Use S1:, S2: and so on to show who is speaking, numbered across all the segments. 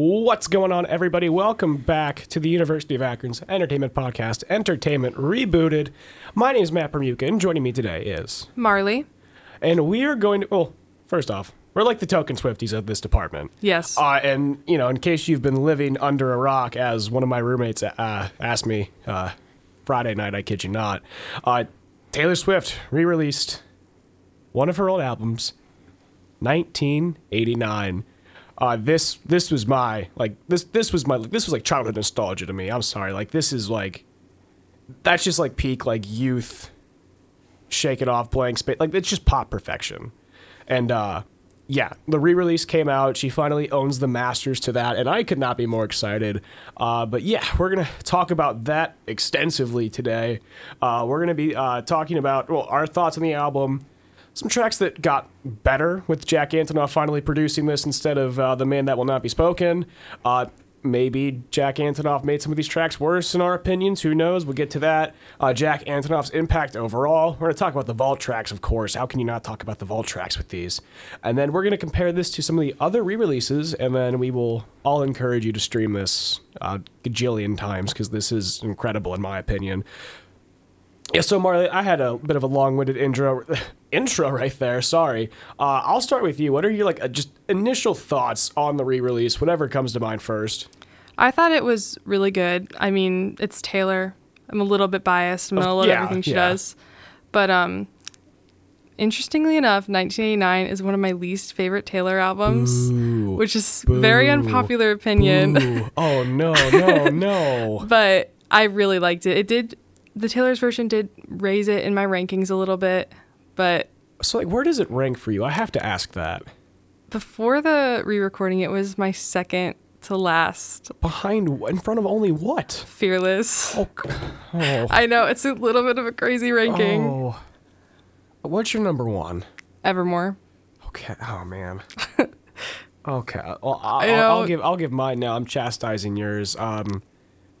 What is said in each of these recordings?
S1: What's going on, everybody? Welcome back to the University of Akron's Entertainment Podcast, Entertainment Rebooted. My name is Matt Permuka, and joining me today is.
S2: Marely.
S1: And we are going to. Well, first off, we're like the token Swifties of this department.
S2: Yes.
S1: Uh, and, you know, in case you've been living under a rock, as one of my roommates uh, asked me uh, Friday night, I kid you not, uh, Taylor Swift re released one of her old albums, 1989. Uh, this this was my like this this was my this was like childhood nostalgia to me. I'm sorry, like this is like that's just like peak like youth, shake it off, blank space. Like it's just pop perfection, and uh, yeah, the re-release came out. She finally owns the masters to that, and I could not be more excited. Uh, but yeah, we're gonna talk about that extensively today. Uh, we're gonna be uh, talking about well our thoughts on the album, some tracks that got better with Jack Antonoff finally producing this instead of uh, the man that will not be spoken. Uh, maybe Jack Antonoff made some of these tracks worse in our opinions. Who knows? We'll get to that. Uh, Jack Antonoff's impact overall. We're going to talk about the vault tracks, of course. How can you not talk about the vault tracks with these? And then we're going to compare this to some of the other re-releases, and then we will all encourage you to stream this uh, gajillion times because this is incredible in my opinion. Yeah, so Marely, I had a bit of a long-winded intro, intro right there. Sorry. Uh, I'll start with you. What are your like uh, just initial thoughts on the re-release? Whatever comes to mind first.
S2: I thought it was really good. I mean, it's Taylor. I'm a little bit biased. I'm gonna love
S1: yeah,
S2: everything she
S1: yeah.
S2: does. But um interestingly enough, 1989 is one of my least favorite Taylor albums,
S1: Boo.
S2: which is very unpopular opinion.
S1: Oh no, no, no.
S2: but I really liked it. It did the Taylor's version did raise it in my rankings a little bit, but
S1: So like, where does it rank for you? I have to ask that.
S2: before the re-recording it was my second to last
S1: Behind, in front of only what?
S2: Fearless.
S1: Oh, oh,
S2: I know it's a little bit of a crazy ranking.
S1: oh. What's your number one?
S2: Evermore.
S1: Okay. Oh man. okay. Well, I'll,
S2: I
S1: I'll, I'll give I'll give mine now. I'm chastising yours. Um,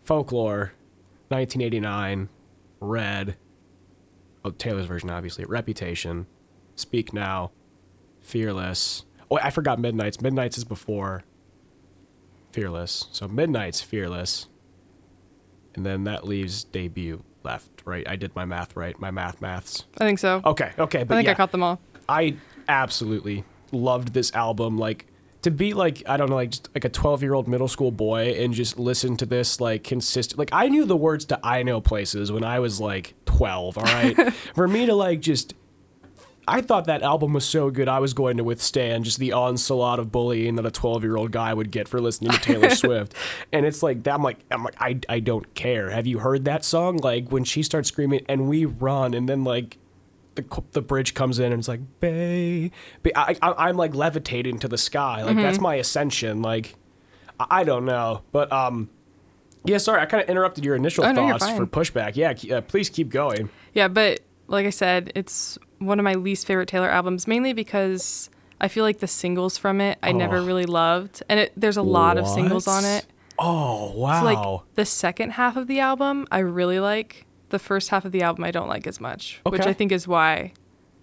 S1: folklore, 1989, Red. Oh, Taylor's version, obviously. Reputation, Speak Now, Fearless. Oh, I forgot Midnights. Midnights is before Fearless. So Midnights Fearless, and then that leaves debut left. Right? I did my math right. My math maths.
S2: I think so.
S1: Okay. Okay.
S2: I
S1: But
S2: think
S1: yeah.
S2: I caught them all.
S1: I absolutely loved this album. Like to be like I don't know, like just like a twelve year old middle school boy and just listen to this like consistent. Like I knew the words to "I Know Places" when I was like twelve. All right, for me to like just. I thought that album was so good I was going to withstand just the onslaught of bullying that a 12 year old guy would get for listening to Taylor Swift. And it's like that I'm like I'm like I, I don't care. Have you heard that song? Like when she starts screaming and we run and then like the the bridge comes in and it's like bay, bay I, I I'm like levitating to the sky. Like that's my ascension. Like I, I don't know, but um yeah, sorry, I kind of interrupted your initial
S2: Oh, no,
S1: thoughts for pushback. Yeah, uh, please keep going.
S2: Yeah, but like I said, it's one of my least favorite Taylor albums, mainly because I feel like the singles from it I never
S1: Oh.
S2: really loved, and it, there's a lot of singles on it.
S1: Oh
S2: So
S1: wow.
S2: like the second half of the album, I really like. The first half of the album, I don't like as much, which I think is why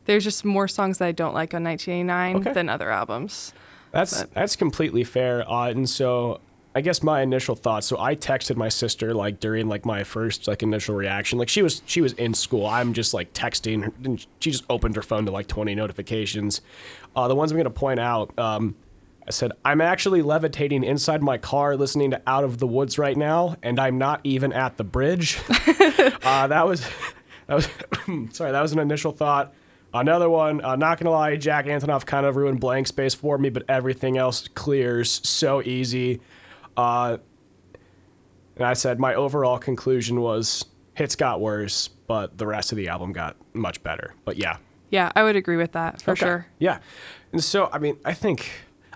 S2: there's just more songs that I don't like on 1989
S1: Okay.
S2: than other albums.
S1: That's that's completely fair. Uh, and so I guess my initial thoughts. So I texted my sister like during like my first like initial reaction. Like she was she was in school. I'm just like texting, her, and she just opened her phone to like 20 notifications. Uh, the ones I'm gonna point out. Um, I said I'm actually levitating inside my car, listening to Out of the Woods right now, and I'm not even at the bridge. uh, that was that was sorry. That was an initial thought. Another one, uh, not gonna lie, Jack Antonoff kind of ruined blank space for me, but everything else clears so easy. Uh, and I said my overall conclusion was hits got worse, but the rest of the album got much better. But yeah,
S2: Yeah, I would agree with that for
S1: Okay.
S2: sure.
S1: Yeah, and so I mean, I think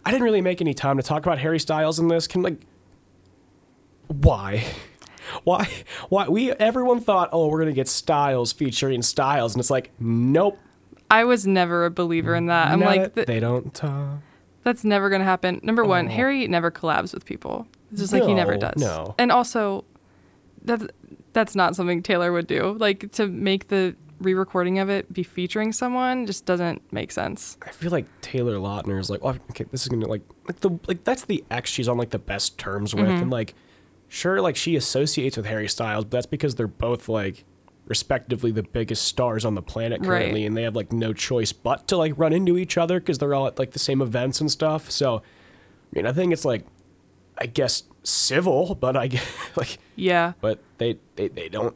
S1: I didn't really make any time to talk about Harry Styles in this. Can like, why? Why? Why? We everyone thought, oh, we're gonna get Styles featuring Styles, and it's like, nope.
S2: I was never a believer in that. I'm
S1: Not
S2: like,
S1: it.
S2: th-
S1: they don't talk.
S2: That's never gonna happen. Number one,
S1: Oh.
S2: Harry never collabs with people. It's just like he never does.
S1: no.
S2: And also, that's that's not something Taylor would do. Like to make the re-recording of it be featuring someone just doesn't make sense.
S1: I feel like Taylor Lautner is like, oh, okay, this is gonna like like the like that's the ex she's on like the best terms with,
S2: Mm-hmm.
S1: and like, sure, like she associates with Harry Styles, but that's because they're both like respectively the biggest stars on the planet
S2: Right.
S1: currently, and they have like no choice but to like run into each other because they're all at like the same events and stuff. So, I mean, I think it's like, I guess civil, but I guess like
S2: Yeah.
S1: but they, they, they don't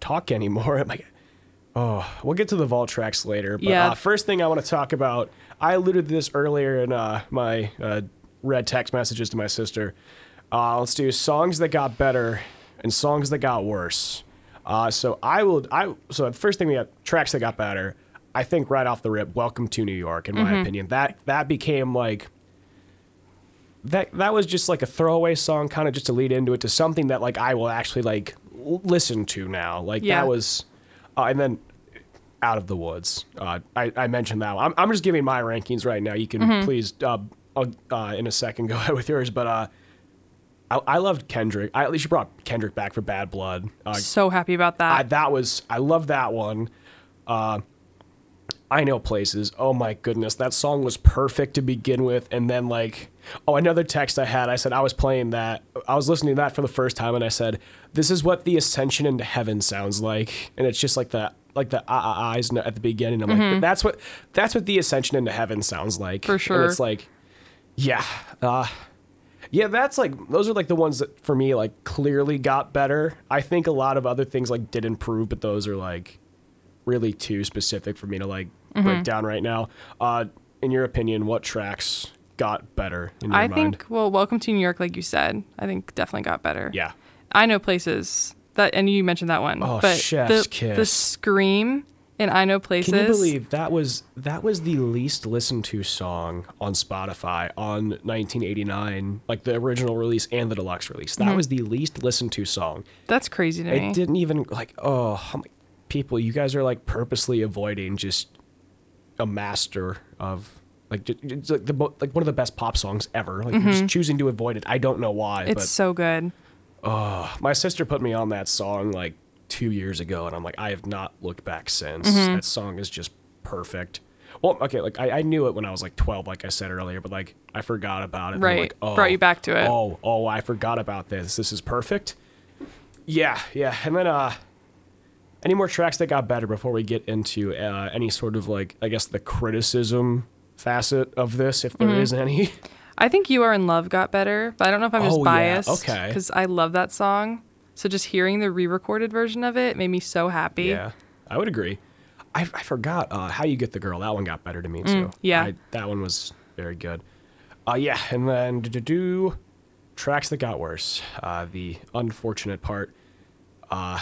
S1: talk anymore. I'm like, oh, we'll get to the vault tracks later. But
S2: Yeah.
S1: uh, first thing I want to talk about, I alluded to this earlier in uh, my uh, read text messages to my sister. Uh, let's do songs that got better and songs that got worse. Uh, so I will. I so the first thing we have tracks that got better. I think right off the rip, "Welcome to New York." In my opinion, that that became like that that was just like a throwaway song, kind of just to lead into it to something that like I will actually like l- listen to now. Like
S2: Yeah.
S1: that was, uh, and then out of the woods. Uh, I I mentioned that. One. I'm I'm just giving my rankings right now. You can
S2: Mm-hmm.
S1: please uh, uh, uh, in a second go ahead with yours, but uh. I, I loved Kendrick. I, at least you brought Kendrick back for Bad Blood. Uh,
S2: So happy about that.
S1: I, that was I love that one. Uh, I know places. Oh my goodness, that song was perfect to begin with, and then like, oh, another text I had. I said I was playing that. I was listening to that for the first time, and I said, "This is what the ascension into heaven sounds like," and it's just like the like the ah ah ahs at the beginning. I'm like, that's what that's what the ascension into heaven sounds like.
S2: Mm-hmm. For
S1: And
S2: sure.
S1: it's like, yeah. Uh, yeah, that's like those are like the ones that for me like clearly got better. I think a lot of other things like did improve, but those are like really too specific for me to like
S2: Mm-hmm.
S1: break down right now. Uh, in your opinion, what tracks got better in your
S2: I
S1: mind?
S2: think well, Welcome to New York, like you said, I think definitely got better.
S1: yeah,
S2: I know places that, and you mentioned that one.
S1: Oh,
S2: but
S1: Chef's
S2: the,
S1: Kiss.
S2: the scream in I know places.
S1: Can you believe that was that was the least listened to song on Spotify on 1989, like the original release and the deluxe release?
S2: Mm-hmm.
S1: That was the least listened to song.
S2: That's crazy to me.
S1: It didn't even like oh like, people, you guys are like purposely avoiding just a master of like it's like the like one of the best pop songs ever. Like you're just choosing to avoid it. I don't know why,
S2: Mm-hmm. It's so good.
S1: But my sister put me on that song like two years ago, and I'm like I have not looked back since.
S2: Mm-hmm.
S1: That song is just perfect. Well, okay, like I, I knew it when I was like 12, like I said earlier, but like I forgot about it.
S2: Right.
S1: like, oh,
S2: Brought you back to it.
S1: Oh, oh, I forgot about this. This is perfect. Yeah, yeah. And then uh any more tracks that got better before we get into uh, any sort of like I guess the criticism facet of this, if there is
S2: Mm-hmm.
S1: any.
S2: I think You Are in Love got better, but I don't know if I'm just
S1: Oh, yeah.
S2: biased.
S1: Okay.
S2: Because I love that song. So just hearing the re recorded version of it made me so happy.
S1: Yeah, I would agree. I, I forgot uh, how you get the girl. That one got better to me too.
S2: Mm, yeah.
S1: I, that one was very good. Uh, yeah, and then do do tracks that got worse. Uh, the unfortunate part. Uh,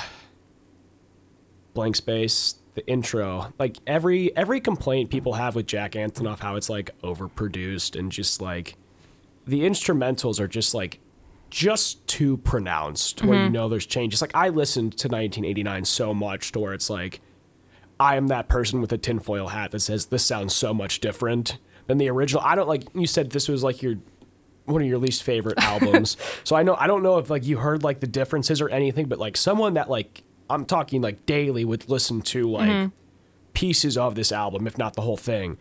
S1: blank space. The intro, like every every complaint people have with Jack Antonoff, how it's like overproduced and just like the instrumentals are just like just too pronounced where you mm-hmm. know there's changes. Like I listened to 1989 so much to where it's like I am that person with a tinfoil hat that says this sounds so much different than the original. I don't like you said this was like your one of your least favorite albums. so I know I don't know if like you heard like the differences or anything, but like someone that like I'm talking like daily would listen to like mm-hmm. pieces of this album, if not the whole thing.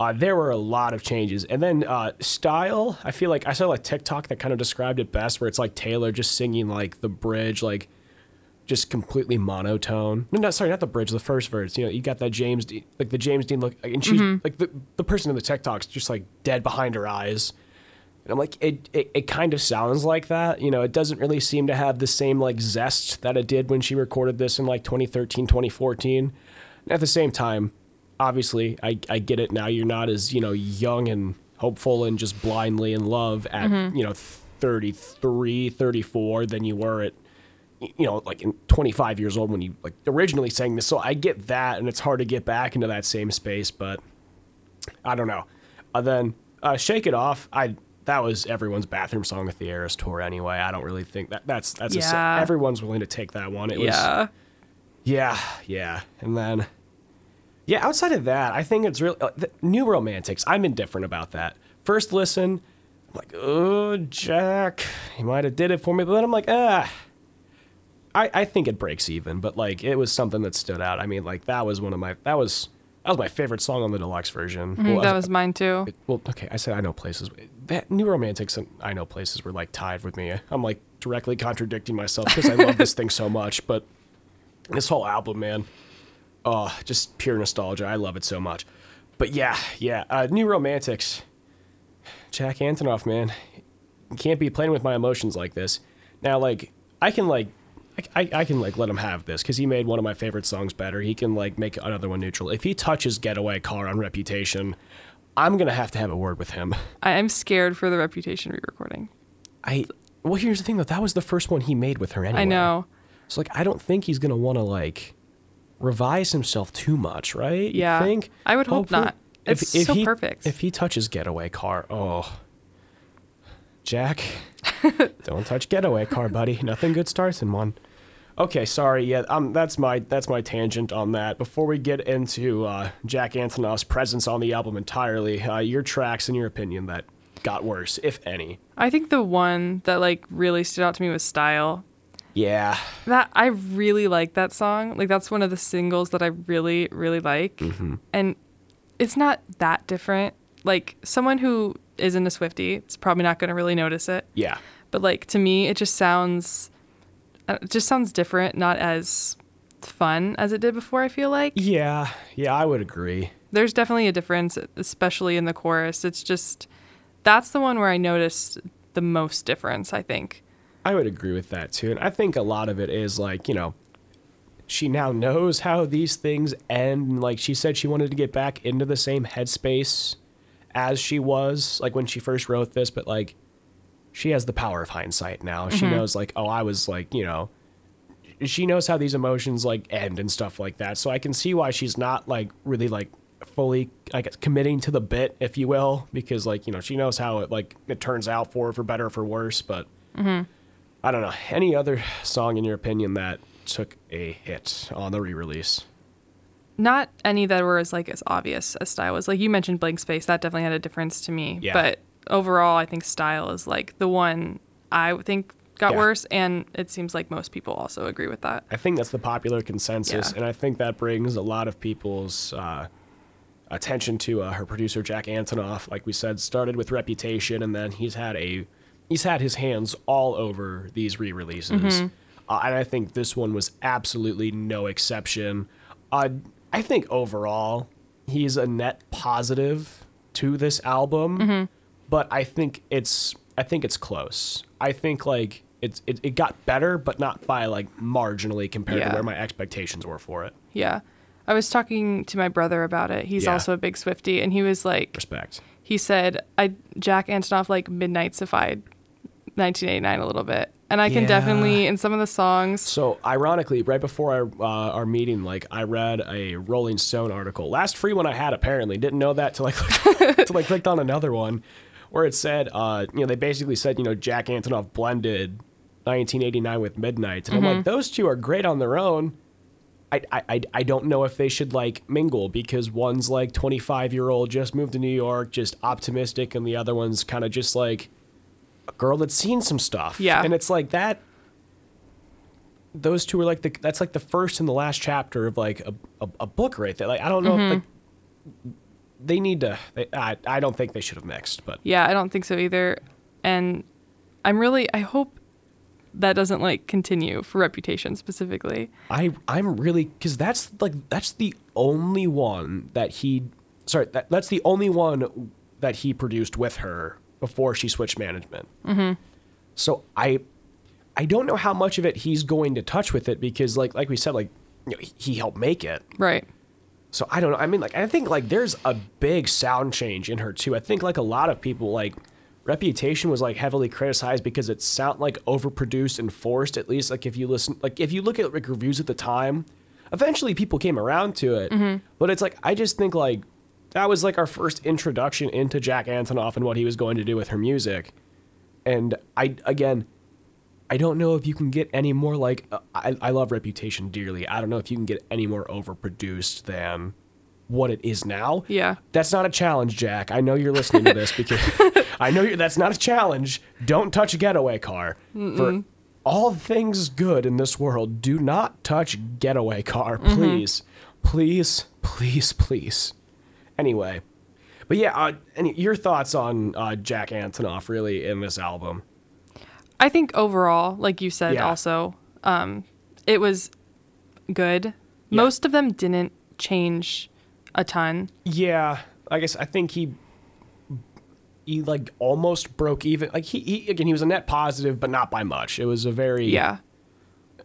S1: Uh, there were a lot of changes, and then uh, style. I feel like I saw like TikTok that kind of described it best, where it's like Taylor just singing like the bridge, like just completely monotone. No, no, sorry, not the bridge, the first verse. You know, you got that James, Dean, like the James Dean look, and she's like the the person in the TikTok's just like dead behind her eyes. And I'm like, it, it, it kind of sounds like that. You know, it doesn't really seem to have the same like zest that it did when she recorded this in like 2013, 2014. And at the same time, obviously, I, I get it now. You're not as, you know, young and hopeful and just blindly in love at, you know, 33, 34 than you were at, you know, like in 25 years old when you like originally sang this. So I get that, and it's hard to get back into that same space, but I don't know. Uh, then uh, "Shake It Off," I that was everyone's bathroom song at the Eras tour anyway. I don't really think that that's that's a,
S2: Yeah.
S1: s- everyone's willing to take that one. It was
S2: Yeah.
S1: yeah, yeah, and then yeah. Outside of that, I think it's really uh, New Romantics. I'm indifferent about that. First listen, I'm like, oh Jack, he might have did it for me, but then I'm like, ah. I, I think it breaks even, but like it was something that stood out. I mean, like that was one of my that was that was my favorite song on the deluxe version.
S2: Mm,
S1: Well,
S2: that
S1: I-
S2: was mine too.
S1: well, okay, I said I know places. That New Romantics and I know places were like tied with me. I'm like directly contradicting myself because I love this thing so much, but this whole album, man, oh, just pure nostalgia. I love it so much. But yeah, yeah, uh, New Romantics, Jack Antonoff, man, you can't be playing with my emotions like this. Now, like, I can like. I, I I can like let him have this because he made one of my favorite songs better. He can like make another one neutral. If he touches "Getaway Car" on Reputation, I'm gonna have to have a word with him.
S2: I am scared for the Reputation re-recording.
S1: I well, here's the thing though. That was the first one he made with her anyway.
S2: I know.
S1: So like, I don't think he's gonna want to like revise himself too much, right? You
S2: Yeah.
S1: think?
S2: I would hope
S1: Hopefully-
S2: not. It's so
S1: he,
S2: perfect.
S1: If he touches Getaway Car, oh, Jack, don't touch Getaway Car, buddy. Nothing good starts in one. Okay, sorry. Yeah, um, that's my that's my tangent on that. Before we get into uh, Jack Antonoff's presence on the album entirely, uh, your tracks, in your opinion, that got worse, if any.
S2: I think the one that like really stood out to me was Style.
S1: Yeah,
S2: That I really like that song. Like that's one of the singles that I really really like.
S1: Mm-hmm.
S2: And it's not that different. Like someone who isn't a Swifty, it's probably not going to really notice it.
S1: yeah.
S2: But like to me, it just sounds uh, it just sounds different, not as fun as it did before, I feel like.
S1: Yeah, yeah, I would agree.
S2: There's definitely a difference, especially in the chorus. It's just that's the one where I noticed the most difference, I think.
S1: I would agree with that too. And I think a lot of it is like, you know, she now knows how these things end. And like she said, she wanted to get back into the same headspace as she was, like when she first wrote this, but like she has the power of hindsight now. She mm-hmm. knows, like, oh, I was like, you know, she knows how these emotions like end and stuff like that. So I can see why she's not like really like fully I guess committing to the bit, if you will, because like, you know, she knows how it like it turns out for for better or for worse, but mm-hmm. I don't know. Any other song in your opinion that took a hit on the re-release?
S2: Not any that were as like as obvious as style was. Like you mentioned blank space, that definitely had a difference to me.
S1: Yeah.
S2: But overall I think style is like the one I think got
S1: Yeah.
S2: worse and it seems like most people also agree with that.
S1: I think that's the popular consensus,
S2: Yeah.
S1: and I think that brings a lot of people's uh, attention to uh, her producer Jack Antonoff. Like we said, started with Reputation, and then he's had a he's had his hands all over these re-releases, uh, and I think this one was absolutely no exception. Uh, I think overall he's a net positive to this album, but I think it's I think it's close. I think like it's it, it got better, but not by like marginally compared
S2: Yeah.
S1: to where my expectations were for it.
S2: Yeah. I was talking to my brother about it. He's
S1: Yeah.
S2: also a big Swifty and he was like
S1: Respect.
S2: he said I Jack Antonoff like midnightsified 1989 a little bit. And I can
S1: Yeah.
S2: definitely in some of the songs
S1: So ironically, right before our uh, our meeting, like I read a Rolling Stone article, last free one I had apparently didn't know that till I clicked, till I clicked on another one, where it said, uh, you know, they basically said, you know, Jack Antonoff blended 1989 with Midnight, and I'm like, those two are great on their own. I, I, I- I don't know if they should like mingle because one's like 25 year old just moved to New York, just optimistic, and the other one's kind of just like a girl that's seen some stuff.
S2: Yeah.
S1: and it's like that those two are like the that's like the first and the last chapter of like a, a, a book right there. Like I don't know if mm-hmm. like they need to. They, I I don't think they should have mixed, but
S2: Yeah, I don't think so either. And I'm really I hope that doesn't like continue for reputation specifically.
S1: I I'm really because that's like that's the only one that he sorry that that's the only one that he produced with her before she switched management. Mm-hmm. So I I don't know how much of it he's going to touch with it because like like we said like you know, he- he helped make it.
S2: Right.
S1: So I don't know. I mean, like I think like there's a big sound change in her too. I think like a lot of people like Reputation was like heavily criticized because it sound like overproduced and forced. At least like if you listen, like if you look at like reviews at the time, eventually people came around to it. But it's like I just think like that was like our first introduction into Jack Antonoff and what he was going to do with her music. And I again, I don't know if you can get any more like uh, I, I love Reputation dearly. I don't know if you can get any more overproduced than what it is now.
S2: Yeah.
S1: That's not a challenge, Jack. I know you're listening to this because I know you're, that's not a challenge. Don't touch a getaway car for all things good in this world do not touch Getaway Car, please, please, please, please. Anyway, but yeah, uh, any, your thoughts on uh, Jack Antonoff really in this album?
S2: I think overall, like you said,
S1: Yeah.
S2: also, um, it was good.
S1: Yeah.
S2: Most of them didn't change a ton.
S1: Yeah, I guess I think he he like almost broke even. Like he, he again, he was a net positive, but not by much. It was a very
S2: Yeah.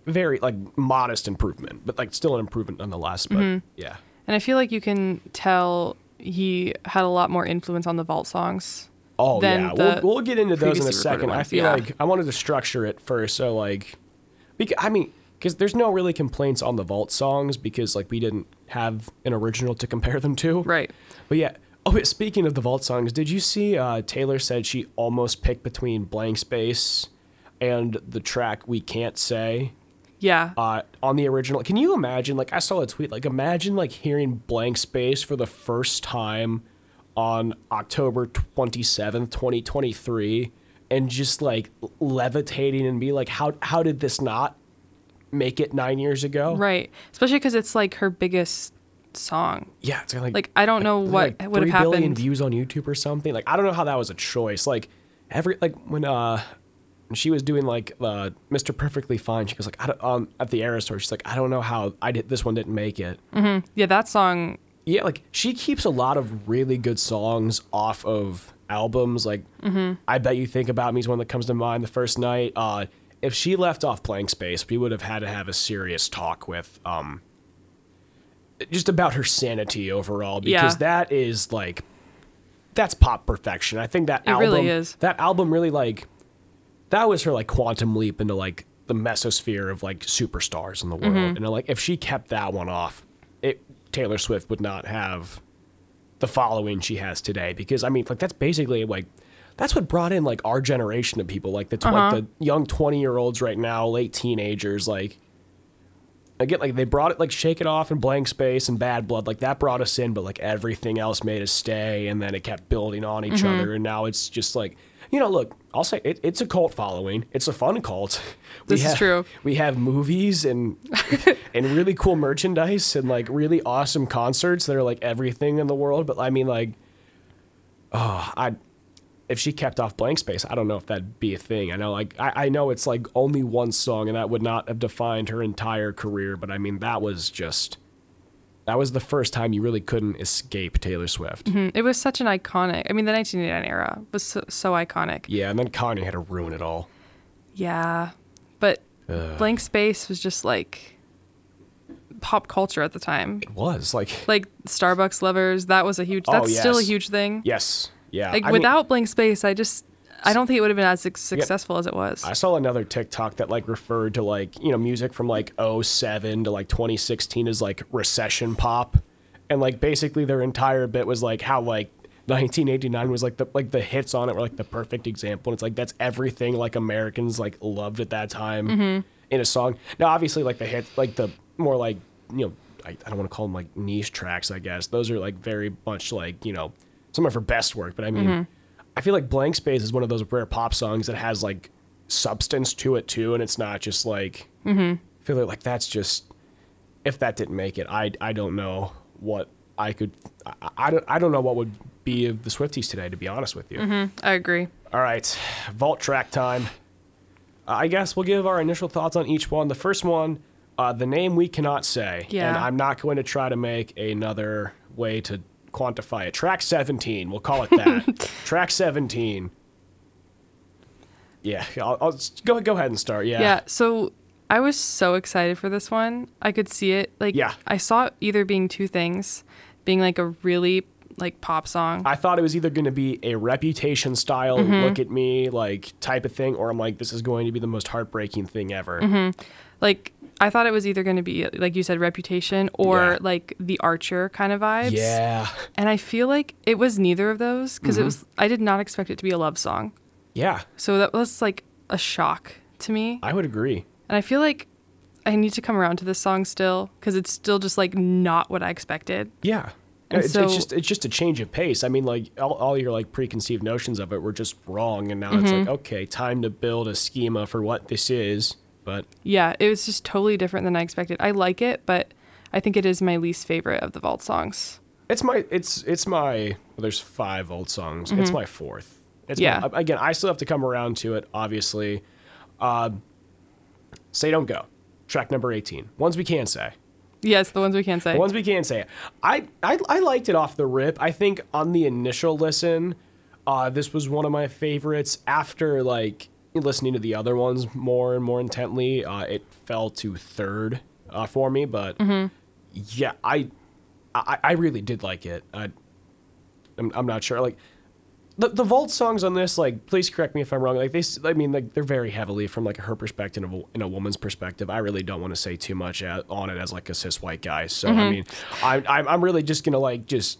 S1: very like modest improvement, but like still an improvement nonetheless. But
S2: Mm-hmm.
S1: yeah,
S2: And I feel like you can tell he had a lot more influence on the vault songs.
S1: oh
S2: than
S1: yeah, we'll we'll get into those in a second. I feel
S2: yeah.
S1: like I wanted to structure it first, so like, because I mean, because there's no really complaints on the vault songs because like we didn't have an original to compare them to.
S2: Right.
S1: But yeah. Oh, wait, speaking of the vault songs, did you see uh, Taylor said she almost picked between Blank Space and the track We Can't Say
S2: Yeah.
S1: uh, on the original? Can you imagine? Like, I saw a tweet. Like, imagine like hearing Blank Space for the first time on October twenty seventh, twenty twenty three, and just like levitating and be like, how how did this not make it nine years ago?
S2: right. Especially because it's like her biggest song.
S1: Yeah, it's like
S2: Like, I don't know what
S1: like
S2: would have
S1: 3 billion
S2: happened.
S1: views on YouTube or something. Like I don't know how that was a choice. Like every like when uh when she was doing like uh Mr. Perfectly Fine, she goes like I don't, um at the Eras tour. She's like I don't know how I did this one didn't make it.
S2: Yeah, that song.
S1: Yeah, like she keeps a lot of really good songs off of albums. Like I bet you think about me is one that comes to mind. The first night, uh, if she left off Blank Space, we would have had to have a serious talk with um, just about her sanity overall because
S2: Yeah.
S1: that is like that's pop perfection. I think that
S2: It
S1: album
S2: really is.
S1: that album really like that was her like quantum leap into like the mesosphere of like superstars in the world.
S2: Mm-hmm.
S1: And like if she kept that one off, it Taylor Swift would not have the following she has today because I mean like that's basically like that's what brought in like our generation of people like the tw-
S2: Uh-huh.
S1: like the young 20 year olds right now late teenagers like again like they brought it like shake it off and blank space and bad blood like that brought us in but like everything else made us stay and then it kept building on each
S2: Mm-hmm.
S1: other and now it's just like you know look i'll say it, it's a cult following. It's a fun cult. We
S2: This is true.
S1: we have movies and and really cool merchandise and like really awesome concerts that are like everything in the world. But i mean like oh i if she kept off blank space i don't know if that'd be a thing. I know like I, I know it's like only one song and that would not have defined her entire career. But i mean that was just that was the first time you really couldn't escape taylor swift
S2: Mm, It was such an iconic. I mean, the 1989 era was so, so iconic.
S1: yeah and then kanye had to ruin it all
S2: Yeah. But Blank Space was just like pop culture at the time.
S1: it was like
S2: Like Starbucks lovers, that was a huge
S1: Oh,
S2: that's still a huge thing.
S1: yes yeah
S2: Like
S1: I mean-
S2: without Blank Space, I just I don't think it would have been as suc- successful as it was.
S1: I saw another TikTok that like referred to like, you know, music from like 07 to like 2016 as like recession pop. And like basically their entire bit was like how like 1989 was like the like the hits on it were like the perfect example. And it's like that's everything like Americans like loved at that time mm-hmm. in a song. Now obviously like the hits like the more like, you know, I, I don't want to call them like niche tracks, I guess. Those are like very much like, you know, some of her best work, but I mean mm-hmm. I feel like Blank Space is one of those rare pop songs that has like substance to it too, and it's not just like. I feel like, like that's just if that didn't make it, I I don't know what I could. I, I don't I don't know what would be of the Swifties today, to be honest with you.
S2: I agree.
S1: All right, vault track time. Uh, I guess we'll give our initial thoughts on each one. The first one, uh, the name we cannot say, and I'm not going to try to make another way to quantify it. Track 17, we'll call it that. track 17. Yeah, I'll, I'll go go ahead and start. Yeah.
S2: Yeah. So I was so excited for this one. I could see it. Like
S1: Yeah.
S2: I saw it either being two things, being like a really like pop song.
S1: I thought it was either going to be a reputation style,
S2: Mm-hmm.
S1: look at me, like type of thing, or I'm like, this is going to be the most heartbreaking thing ever.
S2: Mm-hmm. like I thought it was either going to be like you said reputation or
S1: Yeah.
S2: like the Archer kind of vibes.
S1: Yeah.
S2: And I feel like it was neither of those because
S1: Mm-hmm.
S2: it was I did not expect it to be a love song.
S1: Yeah.
S2: So that was like a shock to me.
S1: I would agree.
S2: And I feel like I need to come around to this song still because it's still just like not what I expected.
S1: Yeah.
S2: And
S1: it's,
S2: so
S1: it's just it's just a change of pace. I mean, like all, all your like preconceived notions of it were just wrong, and now it's
S2: Mm-hmm.
S1: like okay, time to build a schema for what this is. But
S2: yeah, it was just totally different than I expected. I like it, but I think it is my least favorite of the vault songs.
S1: it's my it's it's my well, there's five vault songs. It's my fourth. It's
S2: Mm-hmm. Yeah.
S1: my, again, I still have to come around to it. Obviously, uh, say don't go. Track number eighteen. Ones we can say.
S2: Yes, the ones we can say.
S1: The ones we can say. I, I I liked it off the rip. I think on the initial listen, uh, this was one of my favorites. After like listening to the other ones more and more intently, uh, it fell to third uh, for me. But yeah, I, I I really did like it. I, I'm, I'm not sure like. The, the vault songs on this, like, please correct me if I'm wrong. Like, they, I mean, like, they're very heavily from like her perspective and a, in a woman's perspective. I really don't want to say too much at, on it as like a cis white guy. So, I mean, I, I'm, I'm really just gonna like just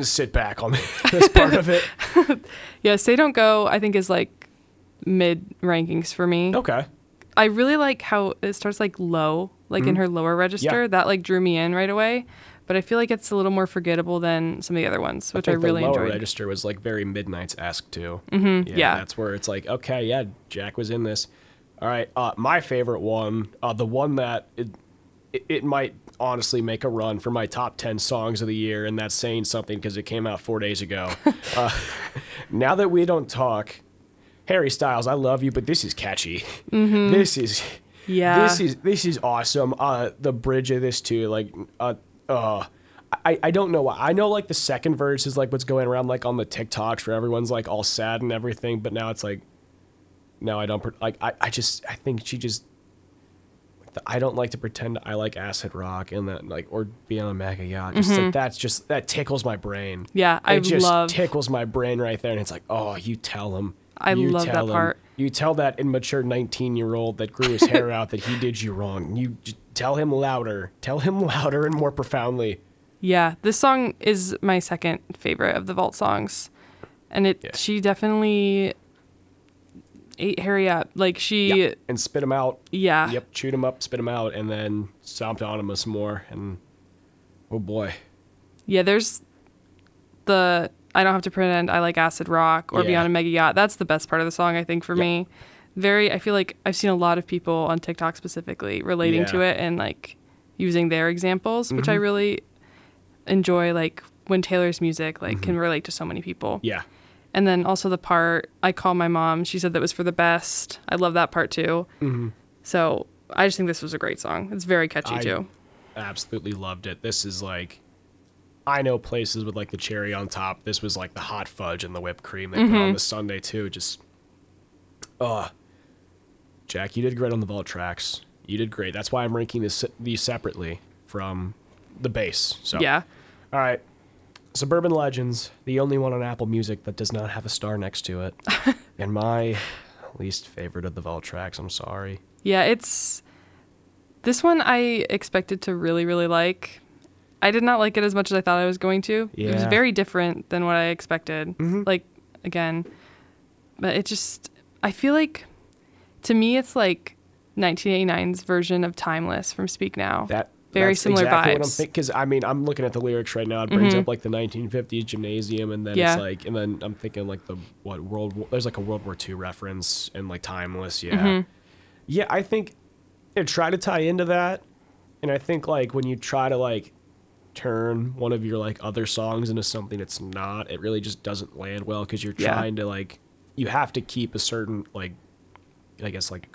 S1: sit back on this part of it.
S2: yeah, Say Don't Go, I think, is like mid rankings for me.
S1: Okay.
S2: I really like how it starts like low, like in her lower register.
S1: Mm-hmm. Yeah.
S2: That like drew me in right away. But I feel like it's a little more forgettable than some of the other ones, which I,
S1: think
S2: really
S1: the lower
S2: enjoyed.
S1: register was like very midnight's esque too. Mm-hmm,
S2: yeah.
S1: that's where it's like, okay, yeah, Jack was in this. All right, uh, my favorite one, uh, the one that it, it, it might honestly make a run for my top ten songs of the year, and that's saying something because it came out four days ago. uh, now that we don't talk, Harry Styles, I love you, but this is catchy. This is
S2: Mm-hmm. Yeah.
S1: this is this is awesome. Uh, the bridge of this too, like, uh, uh, I I don't know why. I know like the second verse is like what's going around like on the TikToks where everyone's like all sad and everything, but now it's like, no, I don't like. I I just I think she just. I don't like to pretend I like acid rock and that like or be on a mega yacht. Just like that's just that tickles my brain.
S2: Yeah, I
S1: it just
S2: love-
S1: tickles my brain right there, and it's like, oh, you tell him.
S2: I
S1: you
S2: love that
S1: him.
S2: part.
S1: You tell that immature 19 year old that grew his hair out that he did you wrong. You tell him louder. Tell him louder and more profoundly.
S2: Yeah, this song is my second favorite of the Vault songs, and it
S1: Yeah.
S2: she definitely ate Harry up. Like she,
S1: Yeah. And spit him out.
S2: yeah,
S1: Yep. Chewed him up, spit him out, and then stomped on him some more. And oh boy.
S2: yeah. There's the I don't have to pretend I like acid rock or
S1: Yeah.
S2: Beyond a Mega Yacht. That's the best part of the song, I think, for me. Very, I feel like I've seen a lot of people on TikTok specifically relating to it and like using their examples, which
S1: Mm-hmm.
S2: I really enjoy. Like when Taylor's music like
S1: Mm-hmm.
S2: can relate to so many people.
S1: Yeah.
S2: And then also the part I call my mom. She said that was for the best. I love that part too.
S1: Mm-hmm.
S2: So I just think this was a great song. It's very catchy
S1: I
S2: too.
S1: absolutely loved it. This is like, I know places with like the cherry on top. This was like the hot fudge and the whipped cream they put on the sundae too. Just, uh, Jack, you did great on the vault tracks. You did great. That's why I'm ranking this these separately from the base. So
S2: Yeah.
S1: all right. Suburban Legends, the only one on Apple Music that does not have a star next to it, and my least favorite of the vault tracks. I'm sorry.
S2: Yeah, it's this one I expected to really, really like. I did not like it as much as I thought I was going to. It was very different than what I expected.
S1: Mhm.
S2: Like again, but it just I feel like to me it's like 1989's version of Timeless from Speak Now.
S1: That
S2: Very
S1: that's
S2: similar
S1: exactly
S2: vibes.
S1: because I mean I'm looking at the lyrics right now. It brings
S2: Mhm.
S1: up like the 1950s gymnasium, and then
S2: Yeah.
S1: it's like, and then I'm thinking like the what World War. There's like a World War II reference and like timeless. Yeah,
S2: Mhm.
S1: yeah. I think it try to tie into that, and I think like when you try to like turn one of your like other songs into something it's not, it really just doesn't land well because you're
S2: Yeah.
S1: trying to like you have to keep a certain like I guess like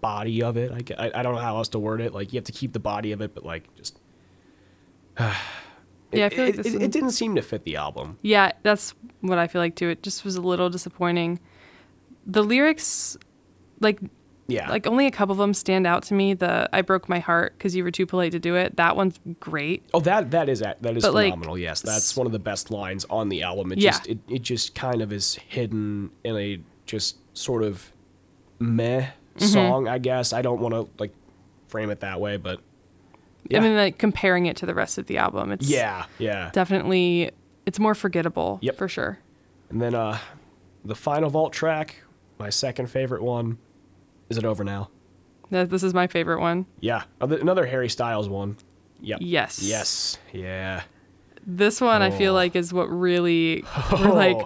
S1: body of it. I, I, I don't know how else to word it. Like you have to keep the body of it, but like just.
S2: Yeah, I feel like
S1: it, it, it didn't seem to fit the album.
S2: Yeah, that's what I feel like too. It just was a little disappointing. The lyrics, like
S1: Yeah,
S2: like only a couple of them stand out to me. The "I broke my heart because you were too polite to do it." That one's great.
S1: oh that that is that is
S2: But, like,
S1: phenomenal. yes, that's one of the best lines on the album. It
S2: Yeah.
S1: just it, it just kind of is hidden in a just sort of meh
S2: Mm-hmm.
S1: song. I guess I don't want to like frame it that way, but yeah,
S2: I mean, like comparing it to the rest of the album, it's
S1: yeah, yeah.
S2: definitely it's more forgettable.
S1: Yep.
S2: for sure.
S1: And then uh, the final vault track, my second favorite one. Is it over now?
S2: This is my favorite one.
S1: Yeah, another Harry Styles one. Yep.
S2: Yes.
S1: Yes. Yeah.
S2: This one I feel
S1: Oh.
S2: like is what really we're like,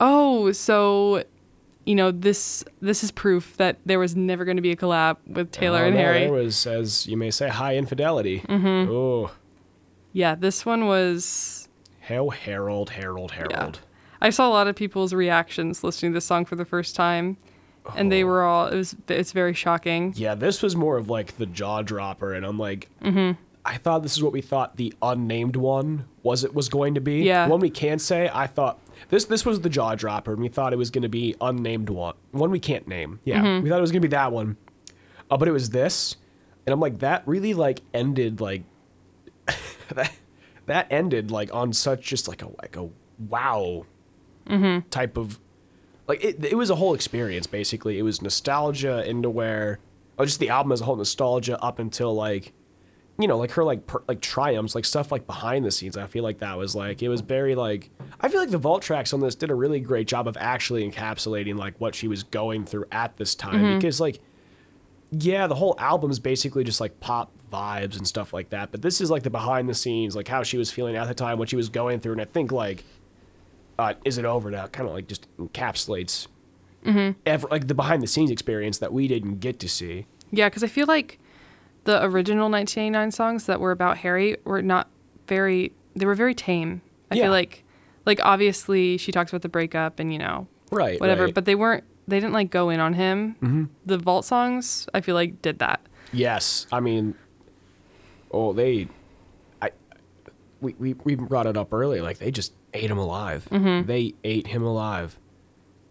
S2: oh, so you know this this is proof that there was never going to be a collab with Taylor
S1: Oh,
S2: and
S1: no,
S2: Harry.
S1: There was, as you may say, high infidelity. Mm-hmm. Oh,
S2: Yeah, this one was.
S1: hell, Harold, Harold, Harold.
S2: I saw a lot of people's reactions listening to this song for the first time, and
S1: Oh.
S2: they were all. It was. It's very shocking.
S1: Yeah, this was more of like the jaw dropper, and I'm like, mm-hmm. I thought this is what we thought the unnamed one was. It was going to be.
S2: Yeah.
S1: One we can't say. I thought this this was the jaw dropper, and we thought it was going to be unnamed one. One we can't name. Yeah, we thought it was going to be that one, uh, but it was this, and I'm like, that really like ended like that. That ended like on such just like a like a wow mm-hmm. type of like it, it was a whole experience basically. It was nostalgia into where oh uh, just the album as a whole nostalgia up until like you know like her like per, like triumphs like stuff like behind the scenes. I feel like that was like it was very like i feel like the vault tracks on this did a really great job of actually encapsulating like what she was going through at this time mm-hmm. because like yeah the whole album's basically just like pop vibes and stuff like that but this is like the behind the scenes like how she was feeling at the time what she was going through and i think like uh, is it over now kind of like just encapsulates ever like the behind the scenes experience that we didn't get to see
S2: Yeah, because I feel like the original 1989 songs that were about Harry were not very. They were very tame. I
S1: Yeah.
S2: feel like, like obviously she talks about the breakup and you know
S1: right
S2: whatever,
S1: right.
S2: but they weren't. They didn't like go in on him. Mm-hmm. The Vault songs, I feel like, did that.
S1: yes i mean oh they we, we, we brought it up earlier like they just ate him alive. They ate him alive.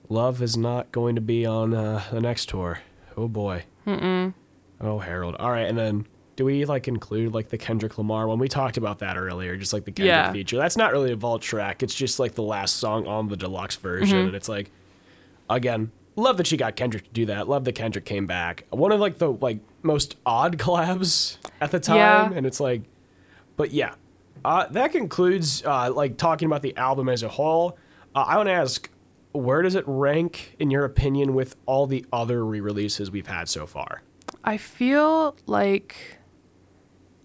S1: Love is not going to be on uh, the next tour. Oh boy. Mm-mm. oh harold. All right and then do we like include like the kendrick lamar one? We talked about that earlier just like the kendrick
S2: Yeah.
S1: feature. That's not really a vault track. It's just like the last song on the deluxe version and it's like again love that she got kendrick to do that. Love that kendrick came back. One of like the like most odd collabs at the time
S2: Yeah.
S1: and it's like but yeah uh, that concludes uh, like talking about the album as a whole uh, i want to ask where does it rank in your opinion with all the other re-releases we've had so far
S2: I feel like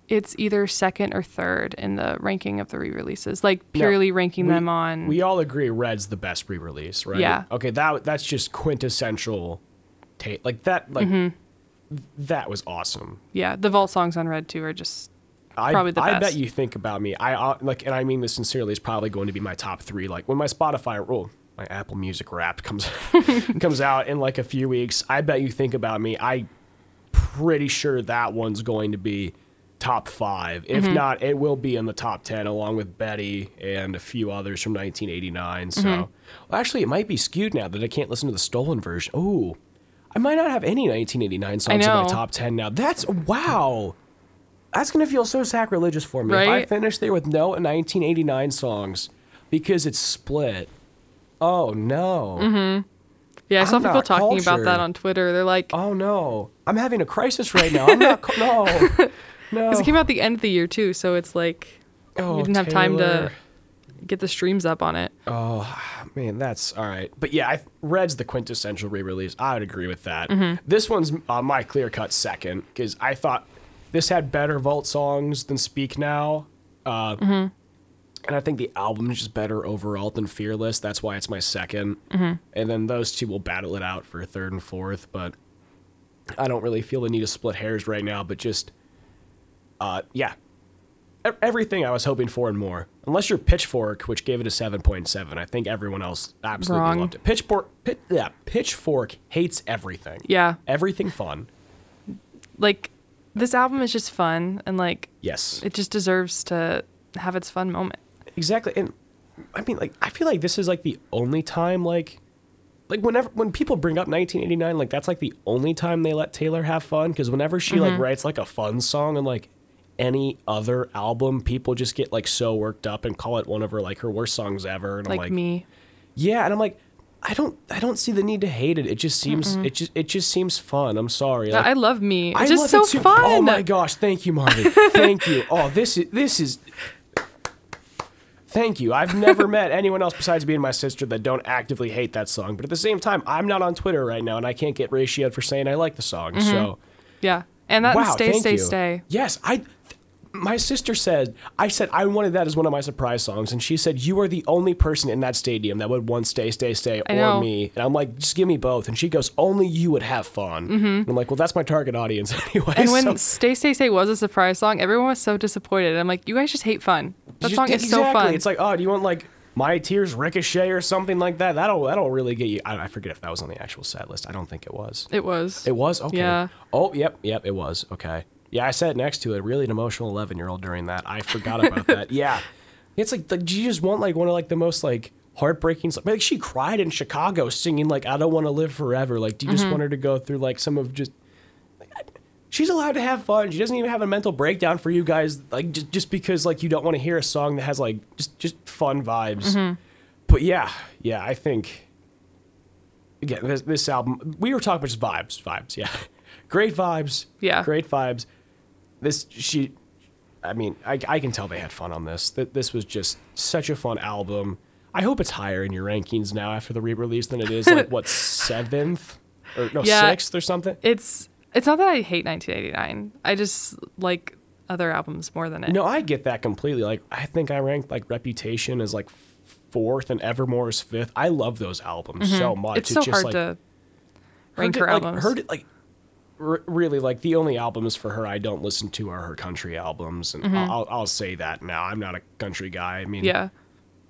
S2: it's either second or third in the ranking of the re-releases, like
S1: No,
S2: purely ranking
S1: we-
S2: them on.
S1: we all agree red's the best re-release right
S2: Yeah.
S1: okay that that's just quintessential ta- like that like
S2: Mm-hmm.
S1: that was awesome
S2: yeah, the Vault songs on Red too are just
S1: I, I bet you think about me. I uh, like, and I mean this sincerely. Is probably going to be my top three. Like when my Spotify, oh, my Apple Music Wrapped comes comes out in like a few weeks. I bet you think about me. I pretty sure that one's going to be top five. If
S2: Mm-hmm.
S1: not, it will be in the top ten, along with Betty and a few others from 1989. So,
S2: Mm-hmm.
S1: well, actually, it might be skewed now that I can't listen to the stolen version. Oh, I might not have any 1989 songs in my top ten now. That's wow. That's gonna feel so sacrilegious for me if I
S2: Right?
S1: finish there with no 1989 songs because it's split. Oh no!
S2: yeah. I saw
S1: I'm
S2: people talking about that on Twitter. They're like,
S1: Oh no! I'm having a crisis right now. I'm not. cu- no, no.
S2: because it came out the end of the year too, so it's like
S1: oh,
S2: we didn't have time to get the streams up on it.
S1: Oh man, that's all right. But yeah, I, Red's the quintessential re-release. I would agree with that.
S2: Mm-hmm.
S1: This one's uh, my clear-cut second because I thought this had better Vault songs than Speak Now. Uh,
S2: Mm-hmm.
S1: And I think the album is just better overall than Fearless. That's why it's my 2nd
S2: Mm-hmm.
S1: And then those two will battle it out for third and fourth. But I don't really feel the need to split hairs right now. But just, uh, yeah, E- everything I was hoping for and more. Unless you're Pitchfork, which gave it a 7.7. I think everyone else absolutely
S2: Wrong.
S1: loved it. Pitchfork, pit, yeah, Pitchfork hates everything.
S2: Yeah,
S1: Everything fun.
S2: like this album is just fun and like
S1: Yes.
S2: it just deserves to have its fun moment.
S1: Exactly. And I mean like I feel like this is like the only time like like whenever when people bring up 1989 like that's like the only time they let Taylor have fun cuz whenever she like mm-hmm. writes like a fun song and like any other album people just get like so worked up and call it one of her like her worst songs ever and
S2: Like,
S1: I'm like
S2: me.
S1: Yeah, and I'm like I don't I don't see the need to hate it. It just seems it just it just seems fun. I'm sorry. Like,
S2: I love me. It's
S1: I
S2: just so
S1: it
S2: fun.
S1: Oh my gosh, thank you, Marty. thank you. Oh, this is this is. Thank you. I've never met anyone else besides me and my sister that don't actively hate that song. But at the same time, I'm not on Twitter right now, and I can't get ratioed for saying I like the song. So, mm-hmm.
S2: Yeah. And that
S1: wow,
S2: stay, stay,
S1: you.
S2: stay.
S1: Yes, I. my sister said, I said I wanted that as one of my surprise songs, and she said you are the only person in that stadium that would want "Stay, Stay, Stay"
S2: I
S1: or
S2: know.
S1: me. And I'm like, just give me both. And she goes, only you would have fun. And I'm like, well, that's my target audience anyway.
S2: Mm-hmm. And when
S1: so-
S2: Stay Stay Stay was a surprise song, everyone was so disappointed. I'm like, you guys just hate fun. That
S1: You-
S2: song is so fun.
S1: It's like, oh, do you want like My Tears Ricochet or something like that? That'll that'll really get you. I, I forget if that was on the actual set list. I don't think it was.
S2: it was.
S1: It was okay.
S2: Yeah.
S1: Oh, yep, yep. It was okay. Yeah, I sat next to it. Really an emotional eleven year old during that. I forgot about that. Yeah, it's like, like, do you just want like one of like the most like heartbreaking? Like, like she cried in Chicago singing like "I don't want to live forever." Like, do you just
S2: Mm-hmm.
S1: want her to go through like some of just? like, She's allowed to have fun. She doesn't even have a mental breakdown for you guys, like just just because like you don't want to hear a song that has like just just fun vibes.
S2: Mm-hmm.
S1: But yeah, yeah, I think again, this, this album, we were talking about just vibes, vibes, yeah. Great vibes.
S2: Yeah.
S1: Great vibes. This, she, I mean, I, I can tell they had fun on this. That This was just such a fun album. I hope it's higher in your rankings now after the re release than it is, like, what, seventh? Or no,
S2: Yeah.
S1: sixth or something?
S2: It's it's not that I hate 1989. I just like other albums more than it.
S1: No, I get that completely. Like, I think I ranked, like, Reputation as, like, fourth and Evermore is fifth. I love those albums so much.
S2: Mm-hmm. it's so
S1: just,
S2: hard
S1: like,
S2: to rank her
S1: like,
S2: albums.
S1: Heard it like r- really like the only albums for her I don't listen to are her country albums, and I'll, I'll I'll say that now. I'm not a country guy. I mean,
S2: Mm-hmm. yeah,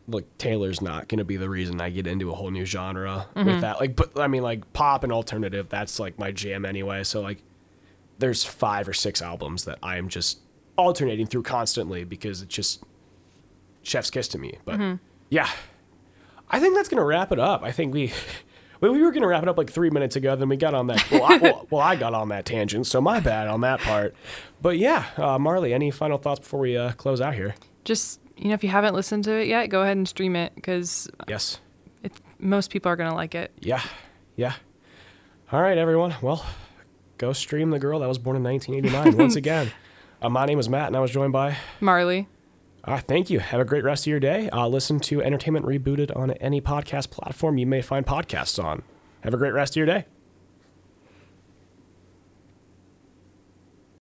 S1: look, Taylor's not gonna be the reason I get into a whole new genre
S2: Mm-hmm.
S1: with that. Like, but I mean, like pop and alternative, that's like my jam anyway. So like, there's five or six albums that I am just alternating through constantly because it's just chef's kiss to me. But
S2: Mm-hmm.
S1: yeah, I think that's gonna wrap it up. I think we. Well, we were gonna wrap it up like three minutes ago, then we got on that. Well, I, well, well, I got on that tangent, so my bad on that part. But yeah, uh, Marely, any final thoughts before we uh, close out here?
S2: just you know, if you haven't listened to it yet, go ahead and stream it because
S1: Yes.
S2: it, most people are gonna like it.
S1: Yeah, yeah. All right, everyone. Well, go stream the girl that was born in 1989 once again. Uh, my name is Matt, and I was joined by.
S2: Marely,
S1: Uh, thank you. Have a great rest of your day. Uh, listen to Entertainment Rebooted on any podcast platform you may find podcasts on. Have a great rest of your day.